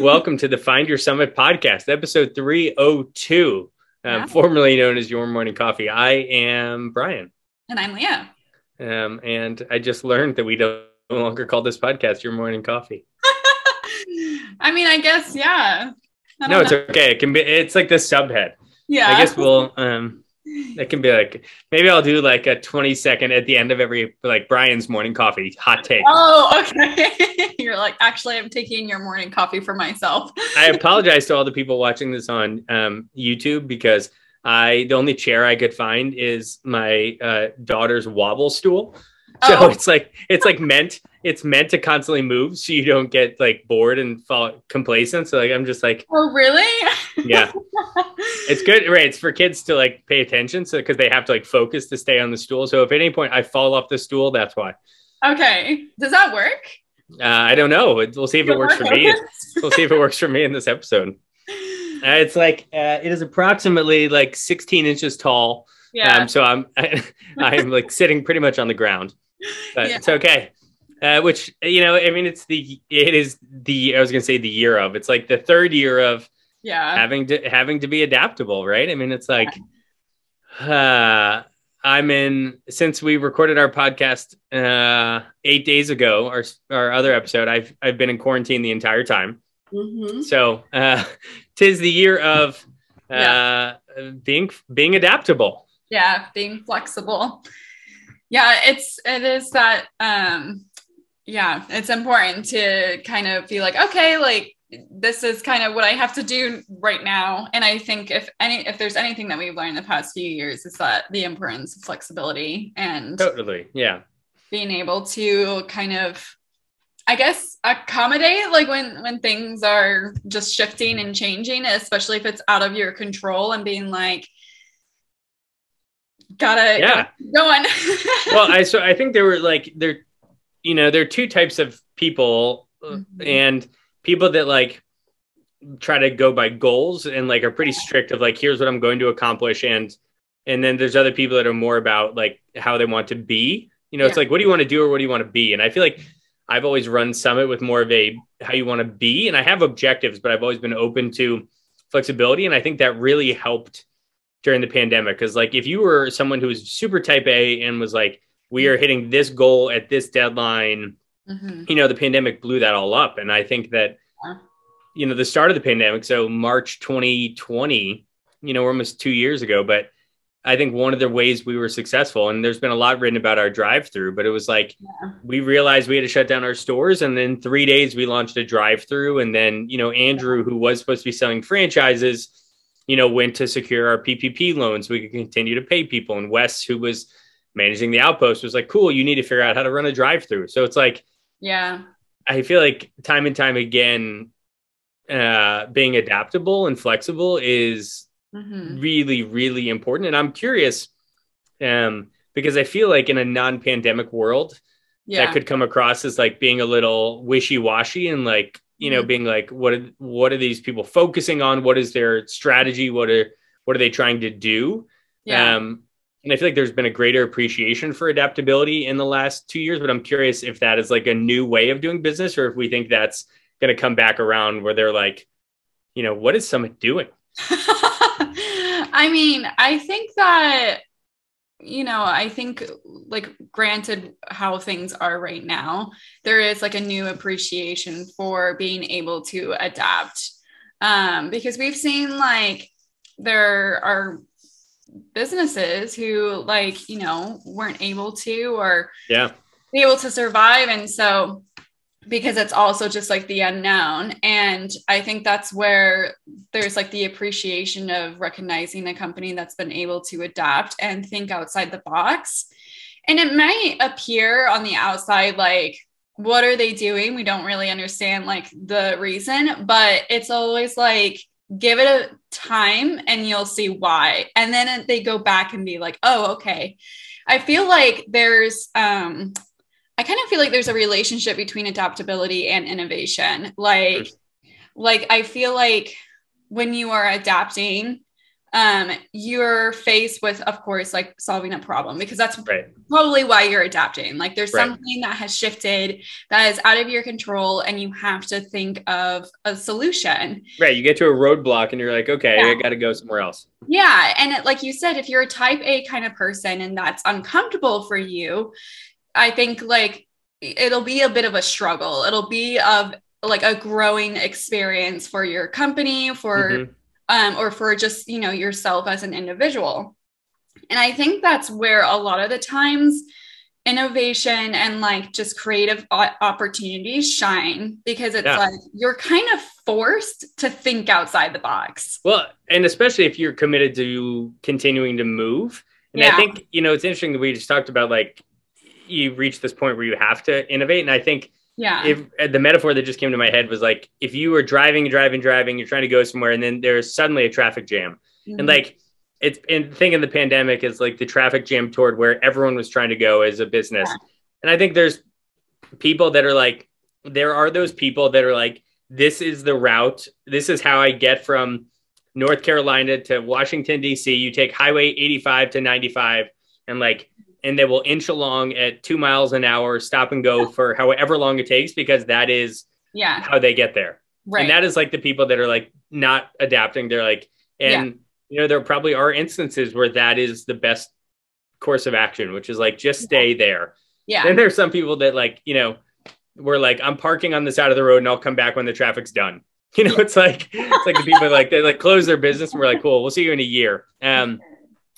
Welcome to the Find Your Summit podcast, episode 302, um, Yeah. formerly known as Your Morning Coffee. I am Brian. And I'm Leah. Um, and I just learned that we don't no longer call this podcast Your Morning Coffee. I mean, I guess, yeah. I No, don't it's know. okay. It can be, it's like the subhead. yeah. I guess we'll, um, it can be like, maybe I'll do like a 20 second at the end of every, like Brian's morning coffee hot take. Oh, okay. You're like, actually, I'm taking your morning coffee for myself. I apologize to all the people watching this on um, YouTube because I the only chair I could find is my uh, daughter's wobble stool. So Oh. it's like it's like meant it's meant to constantly move so you don't get like bored and fall complacent. So like I'm just like Oh, really? yeah, it's good. Right, it's for kids to like pay attention so because they have to like focus to stay on the stool. So if at any point I fall off the stool, that's why. okay. Does that work? Uh, I don't know. We'll see if it works for me. We'll see if it works for me in this episode. Uh, it's like uh, it is approximately like 16 inches tall. yeah. Um, so I'm I'm like sitting pretty much on the ground, but Yeah. it's okay. Uh, which you know, I mean, it's the it is the I was gonna say the year of. It's like the third year of yeah. having to having to be adaptable, right? I mean, it's like uh, I'm in since we recorded our podcast uh, eight days ago. Our our other episode, I've I've been in quarantine the entire time. Mhm. So uh, tis the year of uh, being being adaptable. yeah being flexible yeah it's it is that um yeah it's important to kind of be like okay like this is kind of what i have to do right now and i think if any if there's anything that we've learned the past few years is that the importance of flexibility and Totally, yeah. being able to kind of i guess accommodate like when when things are just shifting and changing especially if it's out of your control and being like gotta, Yeah. gotta going well i so i think there were like there you know there are two types of people Mhm. and people that like try to go by goals and like are pretty strict of like here's what i'm going to accomplish and and then there's other people that are more about like how they want to be you know it's like what do you want to do or what do you want to be and i feel like i've always run summit with more of a how you want to be and i have objectives but i've always been open to flexibility and i think that really helped during the pandemic because like if you were someone who was super type a and was like we are hitting this goal at this deadline Mhm. you know the pandemic blew that all up and i think that Yeah. you know the start of the pandemic so march 2020 you know we're almost two years ago but i think one of the ways we were successful and there's been a lot written about our drive through but it was like Yeah. we realized we had to shut down our stores and then three days we launched a drive through and then you know andrew who was supposed to be selling franchises you know went to secure our ppp loans we could continue to pay people and wes who was managing the outpost was like cool you need to figure out how to run a drive through so it's like yeah I feel like time and time again, uh, being adaptable and flexible is Mhm. really, really important. And I'm curious, um, because I feel like in a non-pandemic world, yeah that could come across as like being a little wishy-washy and like you know Mhm. being like what are, what are these people focusing on? What is their strategy? What are what are they trying to do? yeah Um, and I feel like there's been a greater appreciation for adaptability in the last two years, but I'm curious if that is like a new way of doing business or if we think that's going to come back around where they're like, you know, what is Summit doing? I mean, I think that, you know, I think, like, granted how things are right now, there is like a new appreciation for being able to adapt. Um, because we've seen like there are businesses who, like, you know, weren't able to or Yeah. be able to survive. And so, because it's also just like the unknown. And I think that's where there's like the appreciation of recognizing a company that's been able to adapt and think outside the box. And it might appear on the outside like, what are they doing? We don't really understand like the reason, but it's always like, give it a time and you'll see why. And then they go back and be like, oh, okay. I feel like there's um I kind of feel like there's a relationship between adaptability and innovation. Like like I feel like when you are adapting um, you're faced with, of course, like solving a problem because that's right. probably why you're adapting. Like there's Right. something that has shifted that is out of your control, and you have to think of a solution. Right. You get to a roadblock and you're like, okay, Yeah. I got to go somewhere else. Yeah. And it, like you said, if you're a type A kind of person and that's uncomfortable for you, I think like it'll be a bit of a struggle. It'll be of like a growing experience for your company, for Mhm. um, or for just you know yourself as an individual and i think that's where a lot of the times innovation and like just creative opportunities shine because it's Yeah. like you're kind of forced to think outside the box Well, and especially if you're committed to continuing to move. And I think, you know, it's interesting that we just talked about like you reach this point where you have to innovate. And I think yeah if the metaphor that just came to my head was like if you were driving, driving, driving, you're trying to go somewhere, and then there's suddenly a traffic jam. Mhm. And like it's and thing in the pandemic is like the traffic jam toward where everyone was trying to go as a business. And I think there's people that are like, there are those people that are like, this is the route. This is how I get from North Carolina to Washington, DC. You take Highway 85 to 95 and like, and they will inch along at two miles an hour, stop and go for however long it takes because that is yeah how they get there. right And that is like the people that are like not adapting. They're like, and you know, there probably are instances where that is the best course of action, which is like just stay there. yeah Then there's some people that like, you know, we're like, I'm parking on the side of the road and I'll come back when the traffic's done. You know, it's like it's like the people like they like close their business and we're like, cool, we'll see you in a year. Um,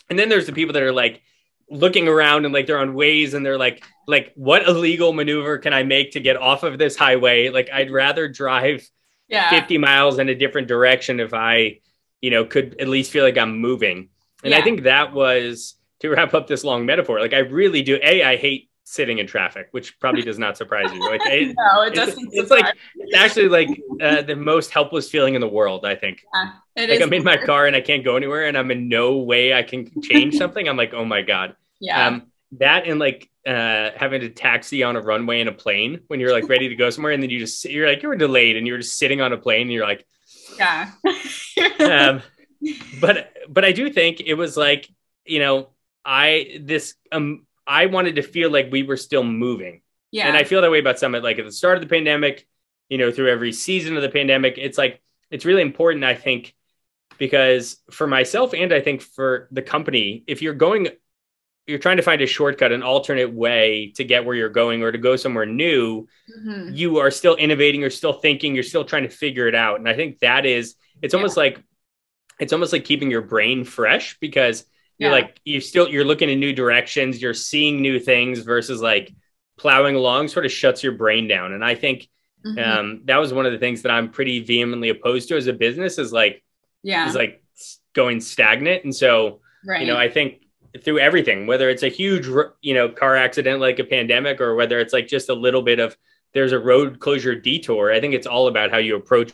and then there's the people that are like looking around and like they're on Waze and they're like, like what illegal maneuver can I make to get off of this highway? Like I'd rather drive yeah 50 miles in a different direction if I, you know, could at least feel like I'm moving. And I think that was to wrap up this long metaphor. Like I really do. A, I hate sitting in traffic, which probably does not surprise you. Like it, no it it's, doesn't it's surprise. like it's actually like uh, the most helpless feeling in the world. I think. Yeah, like I'm in my car and I can't go anywhere, and I'm in no way I can change something. I'm like, oh my god. Yeah Um, that and like uh, having to taxi on a runway in a plane when you're like ready to go somewhere, and then you just you're like you were delayed, and you're just sitting on a plane, and you're like. yeah um, but but I do think it was like you know I this um I wanted to feel like we were still moving, yeah and I feel that way about Summit. Like at the start of the pandemic, you know, through every season of the pandemic, it's like it's really important. I think because for myself and I think for the company, if you're going, you're trying to find a shortcut, an alternate way to get where you're going or to go somewhere new Mhm. you are still innovating, you're still thinking, you're still trying to figure it out. And I think that is it's almost like it's almost like keeping your brain fresh because you're Yeah. like you're still you're looking in new directions, you're seeing new things versus like plowing along sort of shuts your brain down. And I think Mhm. um, that was one of the things that I'm pretty vehemently opposed to as a business is like yeah is like going stagnant. And so right you know, I think through everything, whether it's a huge, you know, car accident like a pandemic, or whether it's like just a little bit of there's a road closure detour. I think it's all about how you approach.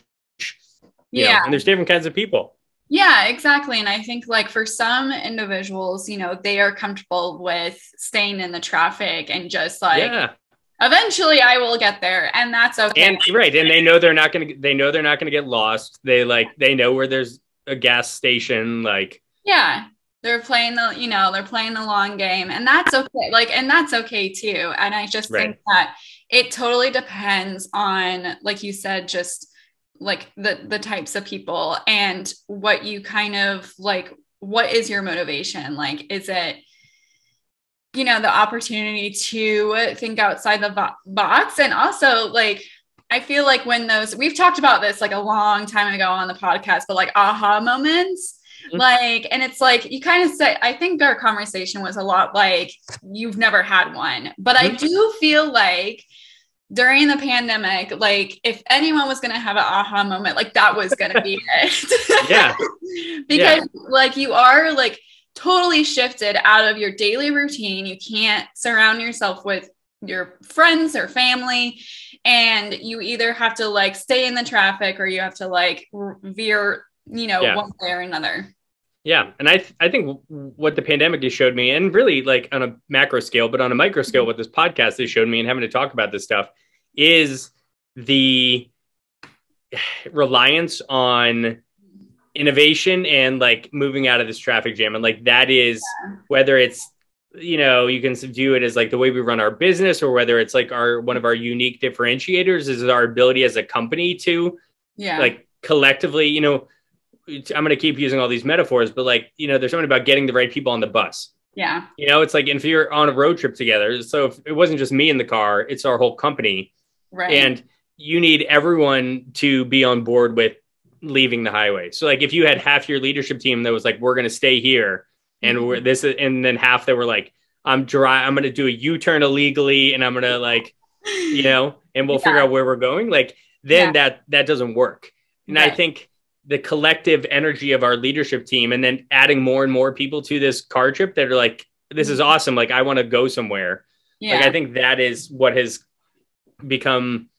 You yeah know, and there's different kinds of people. Yeah, exactly. And I think like for some individuals, you know, they are comfortable with staying in the traffic and just like yeah, eventually I will get there and that's okay. and right, and they know they're not gonna. They know they're not gonna get lost. They like they know where there's a gas station. Like yeah. They're playing the, you know, they're playing the long game and that's okay. Like, and that's okay too. And I just think that it totally depends on, like you said, just like the the types of people and what you kind of like what is your motivation like is it you know the opportunity to think outside the bo- box and also like i feel like when those we've talked about this like a long time ago on the podcast but like aha moments. like and it's like you kind of say i think our conversation was a lot like you've never had one. But i do feel like during the pandemic like if anyone was going to have an aha moment like that was going to be it. Yeah, because like you are like totally shifted out of your daily routine. You can't surround yourself with your friends or family. And you either have to like stay in the traffic or you have to like veer you know Yeah. one way or another yeah. And I I think what the pandemic has showed me, and really like on a macro scale, but on a micro scale, mm-hmm. what this podcast has showed me, and having to talk about this stuff, is the reliance on innovation and like moving out of this traffic jam and like that is whether it's you know you can view it as like the way we run our business or whether it's like our one of our unique differentiators is our ability as a company to yeah like collectively you know i'm going to keep using all these metaphors but like you know there's something about getting the right people on the bus. Yeah. You know it's like if you're on a road trip together so if it wasn't just me in the car it's our whole company. Right. And you need everyone to be on board with leaving the highway. So like if you had half your leadership team that was like we're going to stay here and mm-hmm. we're this and then half that were like i'm dry i'm gonna do a u-turn illegally and i'm gonna like you know and we'll yeah. figure out where we're going like then yeah. that that doesn't work. And right. i think the collective energy of our leadership team and then adding more and more people to this car trip that are like this is mm-hmm. awesome like i want to go somewhere yeah. like i think that is what has become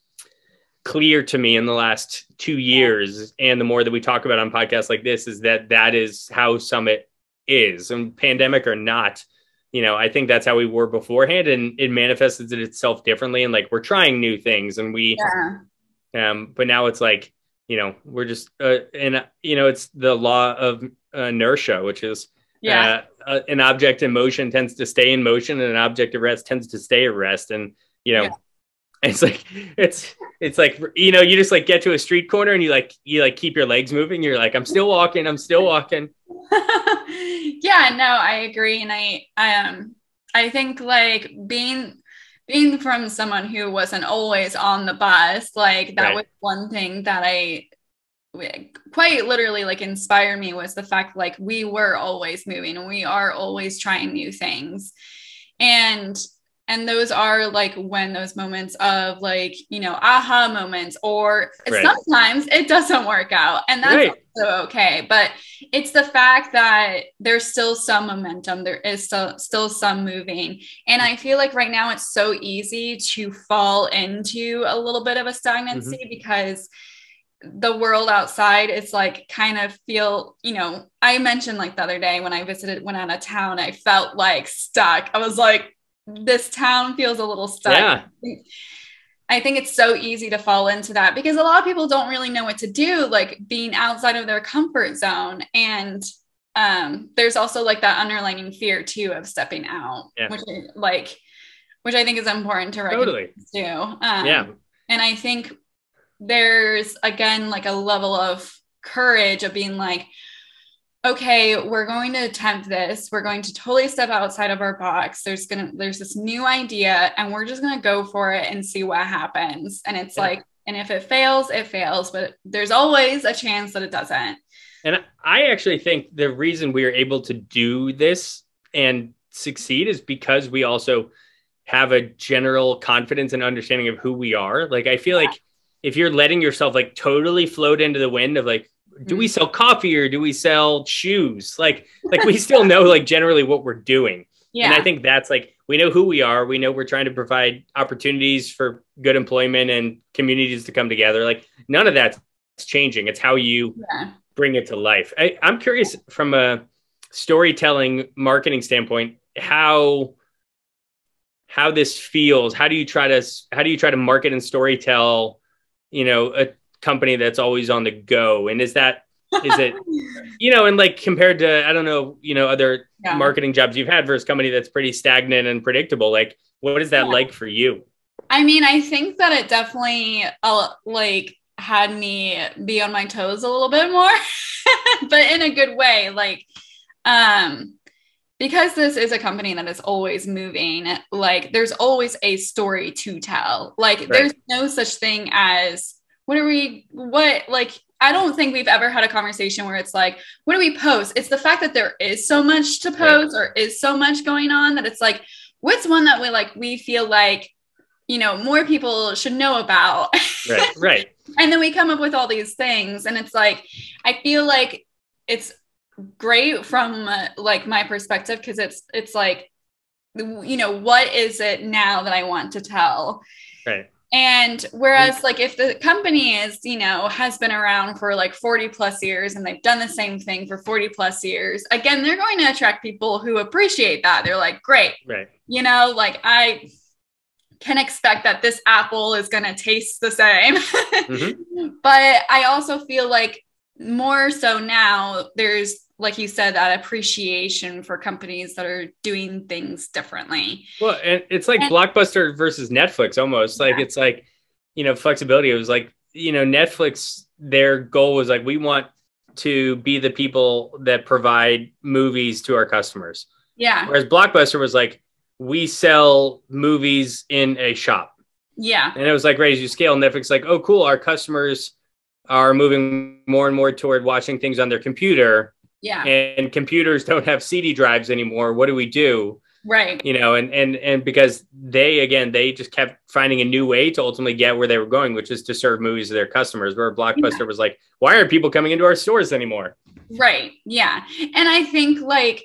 clear to me in the last two years and the more that we talk about on podcasts like this is that that is how summit is and pandemic or not you know i think that's how we were beforehand and it manifests itself differently and like we're trying new things and we yeah. um but now it's like you know we're just uh, and you know it's the law of inertia which is yeah uh, uh, an object in motion tends to stay in motion and an object at rest tends to stay at rest and you know yeah. it's like it's it's like you know you just like get to a street corner and you like you like keep your legs moving you're like i'm still walking i'm still walking yeah, no, I agree. And I, um, I think like being, being from someone who wasn't always on the bus, like that right. was one thing that I quite literally like inspired me was the fact like we were always moving and we are always trying new things. And and those are like when those moments of like you know aha moments or right. sometimes it doesn't work out and that's right. also okay but it's the fact that there's still some momentum there is still still some moving and i feel like right now it's so easy to fall into a little bit of a stagnancy mm-hmm. because the world outside is like kind of feel you know i mentioned like the other day when i visited went out of town i felt like stuck i was like this town feels a little stuck. Yeah. I think it's so easy to fall into that because a lot of people don't really know what to do, like being outside of their comfort zone. And um, there's also like that underlining fear too of stepping out, yeah. which like, which I think is important to recognize totally. too. Um, yeah. And I think there's again like a level of courage of being like, okay, we're going to attempt this. We're going to totally step outside of our box. There's gonna there's this new idea and we're just gonna go for it and see what happens. And it's yeah. like, and if it fails, it fails, but there's always a chance that it doesn't. And I actually think the reason we are able to do this and succeed is because we also have a general confidence and understanding of who we are. Like I feel yeah. like if you're letting yourself like totally float into the wind of like do we mm. sell coffee or do we sell shoes? Like, like we still know like generally what we're doing. Yeah. And I think that's like we know who we are. We know we're trying to provide opportunities for good employment and communities to come together. Like none of that's changing. It's how you yeah. bring it to life. I, I'm curious from a storytelling marketing standpoint, how how this feels. How do you try to how do you try to market and storytell, you know, a company that's always on the go and is that is it you know and like compared to i don't know you know other yeah. marketing jobs you've had versus company that's pretty stagnant and predictable like what is that yeah. like for you i mean i think that it definitely uh, like had me be on my toes a little bit more but in a good way like um because this is a company that is always moving like there's always a story to tell like right. there's no such thing as what are we what like I don't think we've ever had a conversation where it's like, what do we post? It's the fact that there is so much to post right. or is so much going on that it's like, what's one that we like we feel like, you know, more people should know about. Right. Right. and then we come up with all these things. And it's like, I feel like it's great from uh, like my perspective because it's it's like, you know, what is it now that I want to tell? Right and whereas, like, if the company is, you know, has been around for like 40 plus years and they've done the same thing for 40 plus years, again, they're going to attract people who appreciate that. They're like, great. Right. You know, like, I can expect that this apple is going to taste the same. mm-hmm. But I also feel like more so now there's like you said that appreciation for companies that are doing things differently. Well and it's like and, blockbuster versus netflix almost. Like yeah. it's like you know flexibility. It was like you know netflix their goal was like we want to be the people that provide movies to our customers. Yeah. Whereas blockbuster was like we sell movies in a shop. Yeah. And it was like right as you scale netflix like oh cool our customers are moving more and more toward watching things on their computer. Yeah. And computers don't have CD drives anymore. What do we do? Right. You know, and and and because they again they just kept finding a new way to ultimately get where they were going, which is to serve movies to their customers. Where Blockbuster yeah. was like, why aren't people coming into our stores anymore? Right. Yeah. And I think like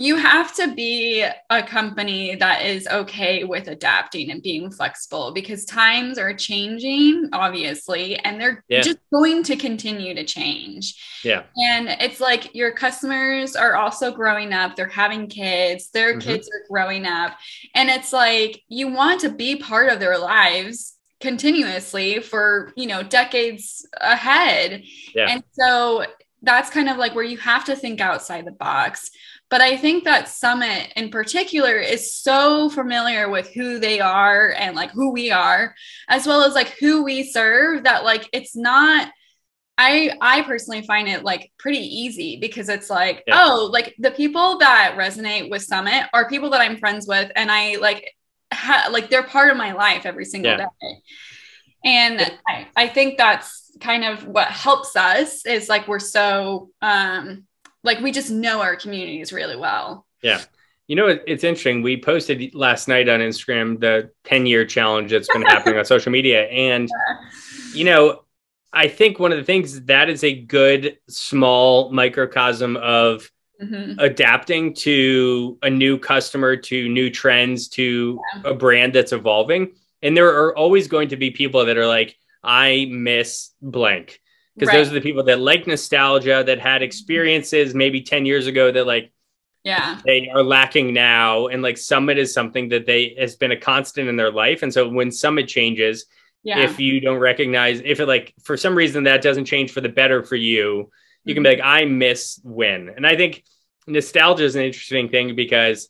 you have to be a company that is okay with adapting and being flexible because times are changing obviously and they're yeah. just going to continue to change yeah and it's like your customers are also growing up they're having kids their mm-hmm. kids are growing up and it's like you want to be part of their lives continuously for you know decades ahead yeah. and so that's kind of like where you have to think outside the box but I think that Summit in particular is so familiar with who they are and like who we are, as well as like who we serve that like it's not. I I personally find it like pretty easy because it's like, yeah. oh, like the people that resonate with Summit are people that I'm friends with and I like ha- like they're part of my life every single yeah. day. And I, I think that's kind of what helps us is like we're so um like we just know our communities really well. Yeah. You know, it's interesting. We posted last night on Instagram the 10 year challenge that's been happening on social media. And, you know, I think one of the things that is a good small microcosm of mm-hmm. adapting to a new customer, to new trends, to yeah. a brand that's evolving. And there are always going to be people that are like, I miss blank because right. those are the people that like nostalgia that had experiences maybe 10 years ago that like yeah they are lacking now and like summit is something that they has been a constant in their life and so when summit changes yeah. if you don't recognize if it like for some reason that doesn't change for the better for you you mm-hmm. can be like i miss when and i think nostalgia is an interesting thing because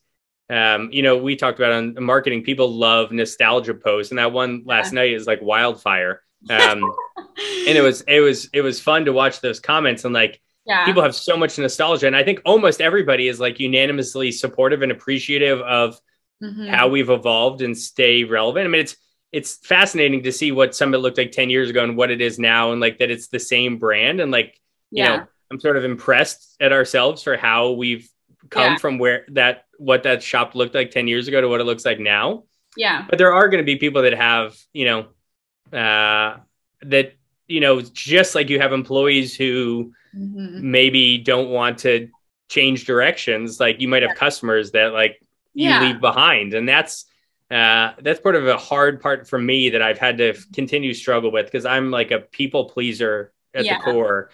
um, you know we talked about on marketing people love nostalgia posts and that one last yeah. night is like wildfire um, and it was it was it was fun to watch those comments and like yeah. people have so much nostalgia and i think almost everybody is like unanimously supportive and appreciative of mm-hmm. how we've evolved and stay relevant i mean it's it's fascinating to see what summit looked like 10 years ago and what it is now and like that it's the same brand and like you yeah. know i'm sort of impressed at ourselves for how we've come yeah. from where that what that shop looked like 10 years ago to what it looks like now yeah but there are going to be people that have you know uh, that you know just like you have employees who mm-hmm. maybe don't want to change directions like you might have yeah. customers that like you yeah. leave behind and that's uh, that's part of a hard part for me that I've had to continue struggle with because I'm like a people pleaser at yeah. the core.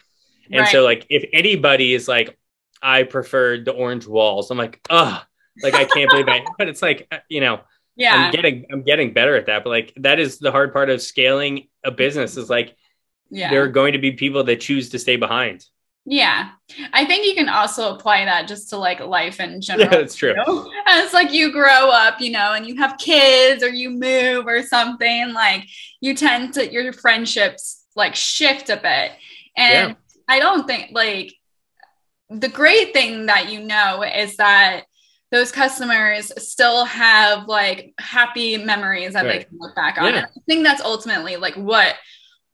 And right. so like if anybody is like, I prefer the orange walls, I'm like, oh, like I can't believe it. But it's like, uh, you know, yeah. I'm getting i'm getting better at that but like that is the hard part of scaling a business is like yeah. there are going to be people that choose to stay behind. Yeah. I think you can also apply that just to like life in general yeah that's true. you know? as like you grow up you know and you have kids or you move or something like you tend to your friendships like shift a bit. And yeah. i don't think like the great thing that you know is that those customers still have like happy memories that right. they can look back on. Yeah. I think that's ultimately like what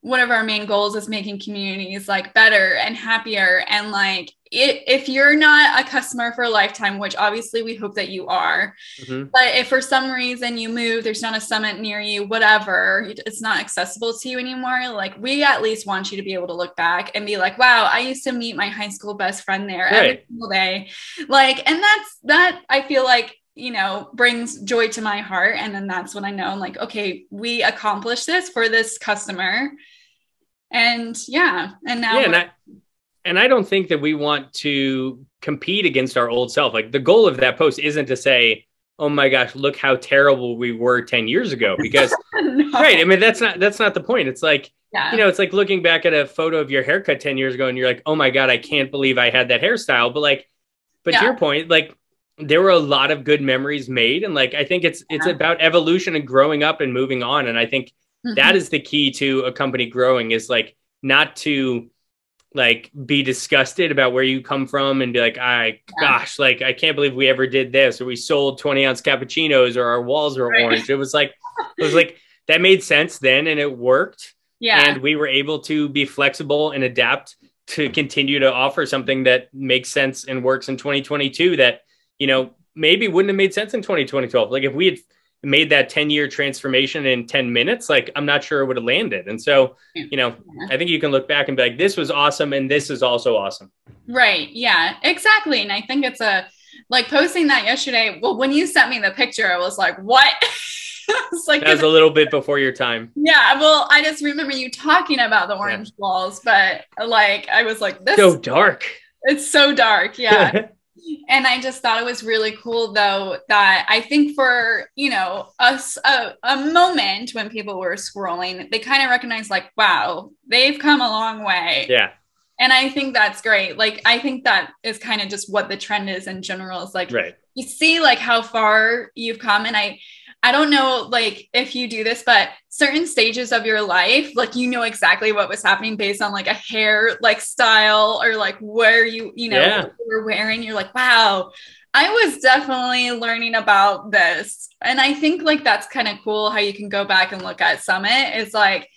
one of our main goals is making communities like better and happier and like it, if you're not a customer for a lifetime which obviously we hope that you are mm-hmm. but if for some reason you move there's not a summit near you whatever it's not accessible to you anymore like we at least want you to be able to look back and be like wow i used to meet my high school best friend there right. every single day like and that's that i feel like you know brings joy to my heart and then that's when i know i'm like okay we accomplished this for this customer and yeah and now yeah, and I, and I don't think that we want to compete against our old self like the goal of that post isn't to say oh my gosh look how terrible we were 10 years ago because no. right i mean that's not that's not the point it's like yeah. you know, it's like looking back at a photo of your haircut 10 years ago and you're like, oh my God, I can't believe I had that hairstyle. But like, but yeah. to your point, like there were a lot of good memories made. And like, I think it's, it's about evolution and growing up and moving on. And I think mm-hmm. that is the key to a company growing is like not to, like be disgusted about where you come from and be like, I yeah. gosh, like I can't believe we ever did this or we sold 20 ounce cappuccinos or our walls are right. orange. It was like it was like that made sense then and it worked. Yeah. And we were able to be flexible and adapt to continue to offer something that makes sense and works in 2022 that, you know, maybe wouldn't have made sense in 2012. Like if we had made that 10 year transformation in 10 minutes, like I'm not sure it would have landed. And so, you know, I think you can look back and be like, this was awesome. And this is also awesome. Right. Yeah, exactly. And I think it's a, like posting that yesterday. Well, when you sent me the picture, I was like, what? was like, that was a little bit before your time. Yeah. Well, I just remember you talking about the orange yeah. walls, but like, I was like, this so dark. It's so dark. Yeah. and I just thought it was really cool though that I think for, you know, us a, a moment when people were scrolling, they kind of recognized like, wow, they've come a long way. Yeah. And I think that's great. Like I think that is kind of just what the trend is in general. Is like right. you see like how far you've come. And I I don't know like if you do this, but certain stages of your life, like you know exactly what was happening based on like a hair like style or like where you, you know, yeah. you were wearing. You're like, wow, I was definitely learning about this. And I think like that's kind of cool how you can go back and look at Summit. It's like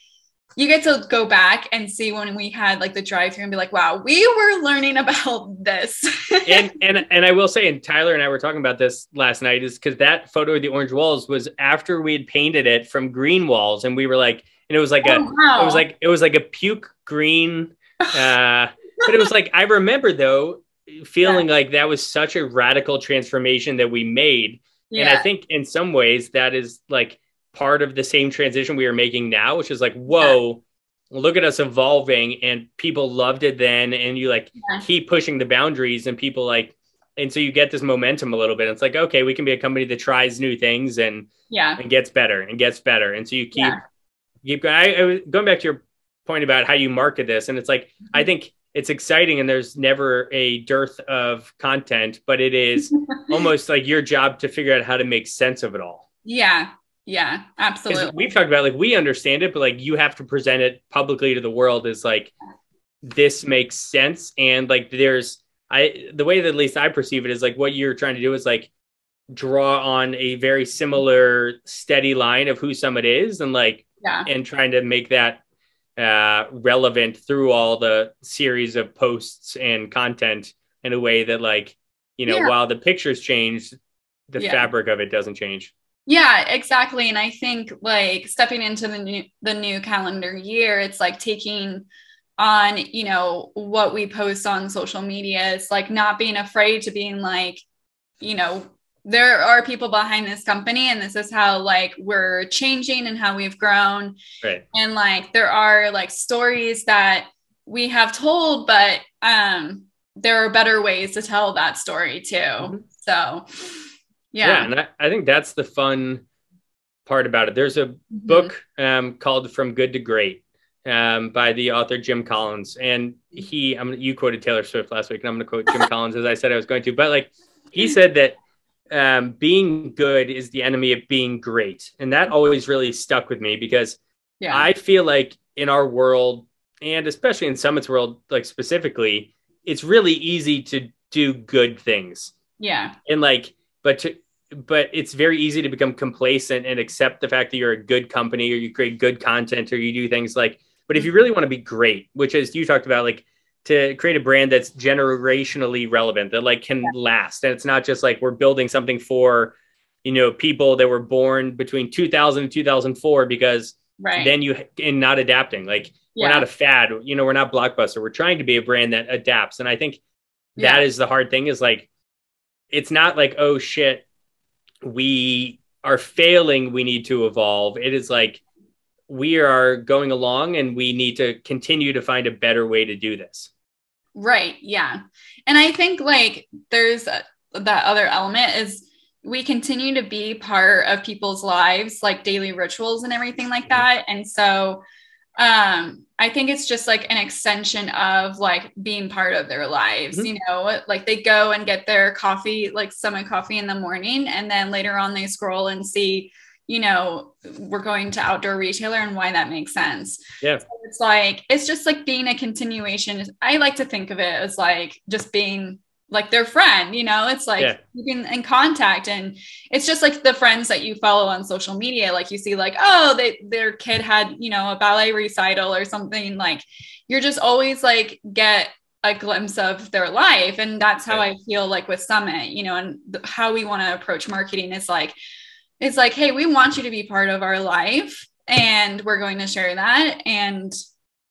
you get to go back and see when we had like the drive through and be like, wow, we were learning about this. and and and I will say, and Tyler and I were talking about this last night, is because that photo of the orange walls was after we had painted it from green walls, and we were like, and it was like oh, a, wow. it was like it was like a puke green. Uh, but it was like I remember though feeling yeah. like that was such a radical transformation that we made, yeah. and I think in some ways that is like part of the same transition we are making now, which is like, whoa, yeah. look at us evolving. And people loved it then. And you like yeah. keep pushing the boundaries, and people like, and so you get this momentum a little bit. It's like, okay, we can be a company that tries new things and yeah, and gets better and gets better. And so you keep yeah. keep going. I, I going back to your point about how you market this, and it's like mm-hmm. I think it's exciting and there's never a dearth of content, but it is almost like your job to figure out how to make sense of it all. Yeah. Yeah, absolutely. We've talked about like we understand it, but like you have to present it publicly to the world as like this makes sense. And like there's I the way that at least I perceive it is like what you're trying to do is like draw on a very similar steady line of who Summit is and like yeah. and trying to make that uh relevant through all the series of posts and content in a way that like you know yeah. while the pictures change the yeah. fabric of it doesn't change yeah, exactly. And I think like stepping into the new the new calendar year, it's like taking on, you know, what we post on social media. It's like not being afraid to being like, you know, there are people behind this company and this is how like we're changing and how we've grown. Right. And like there are like stories that we have told, but um there are better ways to tell that story too. Mm-hmm. So yeah. yeah and I, I, think that's the fun part about it. There's a mm-hmm. book um, called From Good to Great um, by the author Jim Collins. And he, I'm you quoted Taylor Swift last week, and I'm going to quote Jim Collins as I said I was going to. But like he said that um, being good is the enemy of being great. And that always really stuck with me because yeah. I feel like in our world, and especially in Summit's world, like specifically, it's really easy to do good things. Yeah. And like, but to, but it's very easy to become complacent and accept the fact that you're a good company or you create good content or you do things like but if you really want to be great which is you talked about like to create a brand that's generationally relevant that like can yeah. last and it's not just like we're building something for you know people that were born between 2000 and 2004 because right. then you in not adapting like yeah. we're not a fad you know we're not blockbuster we're trying to be a brand that adapts and i think that yeah. is the hard thing is like it's not like oh shit we are failing, we need to evolve. It is like we are going along and we need to continue to find a better way to do this. Right. Yeah. And I think like there's a, that other element is we continue to be part of people's lives, like daily rituals and everything like mm-hmm. that. And so um i think it's just like an extension of like being part of their lives mm-hmm. you know? Like they go and get their coffee like summit coffee in the morning and then later on they scroll and see you know we're going to outdoor retailer and why that makes sense. Yeah. So it's like it's just like being a continuation. I like to think of it as like just being like their friend, you know, it's like yeah. can in contact. And it's just like the friends that you follow on social media. Like you see, like, oh, they their kid had, you know, a ballet recital or something. Like you're just always like get a glimpse of their life. And that's how yeah. I feel like with Summit, you know, and th- how we want to approach marketing is like, it's like, hey, we want you to be part of our life and we're going to share that. And,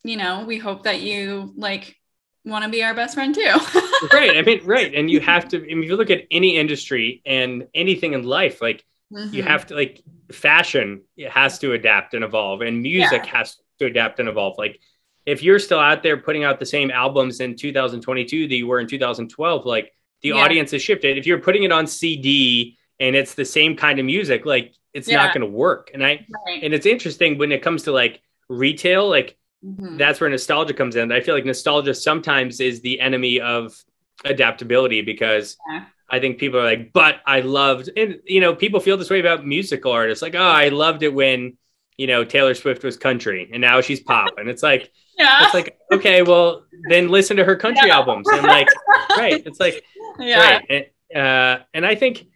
you know, we hope that you like want to be our best friend too. right. I mean, right. And you have to, I mean, if you look at any industry and anything in life, like mm-hmm. you have to, like fashion it has to adapt and evolve, and music yeah. has to adapt and evolve. Like if you're still out there putting out the same albums in 2022 that you were in 2012, like the yeah. audience has shifted. If you're putting it on CD and it's the same kind of music, like it's yeah. not going to work. And I, right. and it's interesting when it comes to like retail, like Mm-hmm. That's where nostalgia comes in. I feel like nostalgia sometimes is the enemy of adaptability because yeah. I think people are like, but I loved, and you know, people feel this way about musical artists. Like, oh, I loved it when, you know, Taylor Swift was country and now she's pop. And it's like, yeah. it's like, okay, well, then listen to her country yeah. albums. And like, right. It's like, yeah. Right. And, uh, and I think,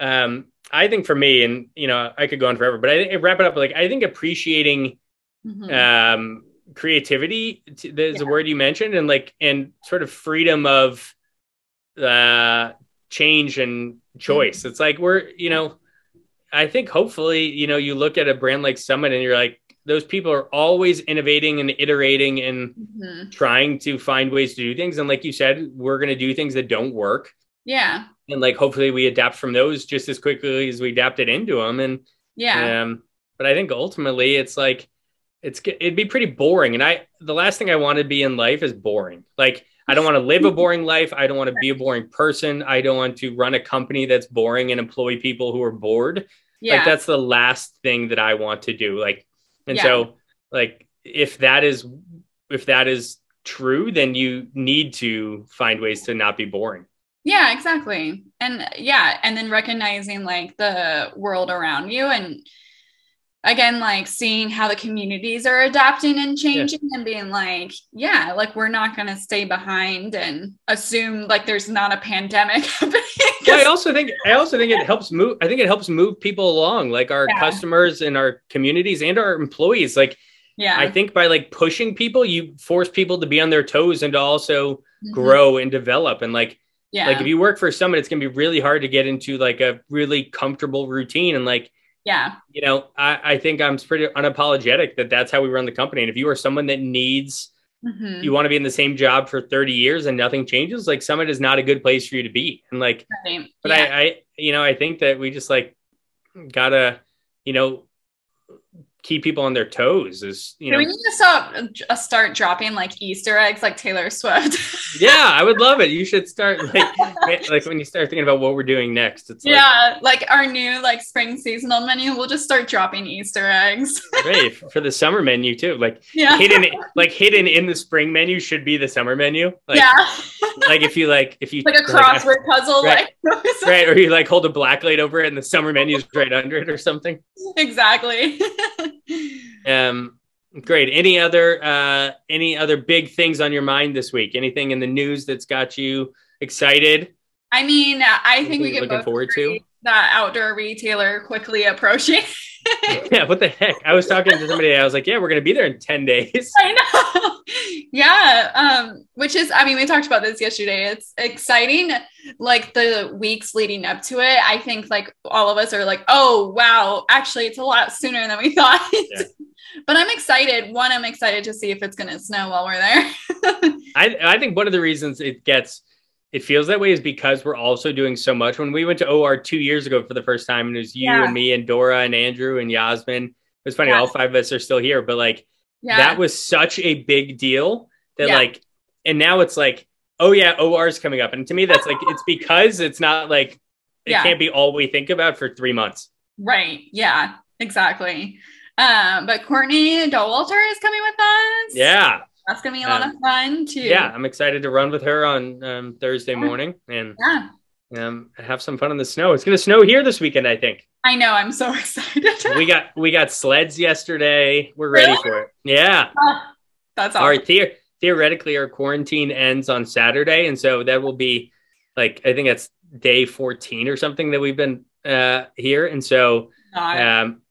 um, I think for me, and you know, I could go on forever, but I wrap it up. Like, I think appreciating, mm-hmm. um, creativity is yeah. a word you mentioned and like and sort of freedom of uh change and choice mm-hmm. it's like we're you know i think hopefully you know you look at a brand like summit and you're like those people are always innovating and iterating and mm-hmm. trying to find ways to do things and like you said we're going to do things that don't work yeah and like hopefully we adapt from those just as quickly as we adapted into them and yeah um but i think ultimately it's like it's it'd be pretty boring and i the last thing i want to be in life is boring like i don't want to live a boring life i don't want to be a boring person i don't want to run a company that's boring and employ people who are bored yeah. like that's the last thing that i want to do like and yeah. so like if that is if that is true then you need to find ways to not be boring yeah exactly and yeah and then recognizing like the world around you and again like seeing how the communities are adapting and changing yeah. and being like yeah like we're not going to stay behind and assume like there's not a pandemic well, i also think i also think it helps move i think it helps move people along like our yeah. customers and our communities and our employees like yeah i think by like pushing people you force people to be on their toes and to also mm-hmm. grow and develop and like yeah like if you work for someone it's going to be really hard to get into like a really comfortable routine and like yeah you know I, I think i'm pretty unapologetic that that's how we run the company and if you are someone that needs mm-hmm. you want to be in the same job for 30 years and nothing changes like summit is not a good place for you to be and like right. but yeah. I, I you know i think that we just like gotta you know keep people on their toes is you know we need to stop uh, start dropping like easter eggs like taylor swift. Yeah i would love it. You should start like like when you start thinking about what we're doing next it's yeah like, like our new like spring seasonal menu we'll just start dropping easter eggs. Great for the summer menu too. Like yeah. hidden like hidden in the spring menu should be the summer menu. Like, yeah. like if you like if you like a crossword like, puzzle right, like right or you like hold a black light over it and the summer menu is right under it or something exactly um, great. Any other uh, any other big things on your mind this week? Anything in the news that's got you excited? I mean, I think we can looking forward to that outdoor retailer quickly approaching. yeah, what the heck? I was talking to somebody. I was like, "Yeah, we're gonna be there in ten days." I know. yeah, um, which is, I mean, we talked about this yesterday. It's exciting, like the weeks leading up to it. I think like all of us are like, "Oh, wow! Actually, it's a lot sooner than we thought." Yeah. but I'm excited. One, I'm excited to see if it's gonna snow while we're there. I I think one of the reasons it gets it feels that way is because we're also doing so much. When we went to OR two years ago for the first time, and it was you yeah. and me and Dora and Andrew and Yasmin. It was funny, yeah. all five of us are still here, but like yeah. that was such a big deal that like, and now it's like, oh yeah, OR is coming up, and to me that's like it's because it's not like it can't be all we think about for three months. Right. Yeah. Exactly. Um, but Courtney Dauwalter is coming with us. Yeah. That's gonna be a lot Um, of fun too. Yeah. I'm excited to run with her on um, Thursday morning and Yeah. um, have some fun in the snow. It's going to snow here this weekend, I think. I know. I'm so excited. We got we got sleds yesterday. We're ready Really? for it. Yeah. That's awesome. Our the- theoretically our quarantine ends on Saturday, and so that will be like I think that's day 14 or something that we've been uh, here, and so um,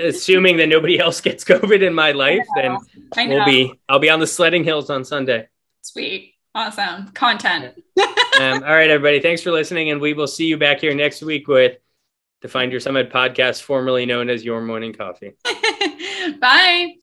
assuming that nobody else gets COVID in my life, then we'll be I'll be on the sledding hills on Sunday. sweet. Awesome content. Um, all right, everybody, thanks for listening, and we will see you back here next week with the Find Your Summit podcast, formerly known as Your Morning Coffee. Bye.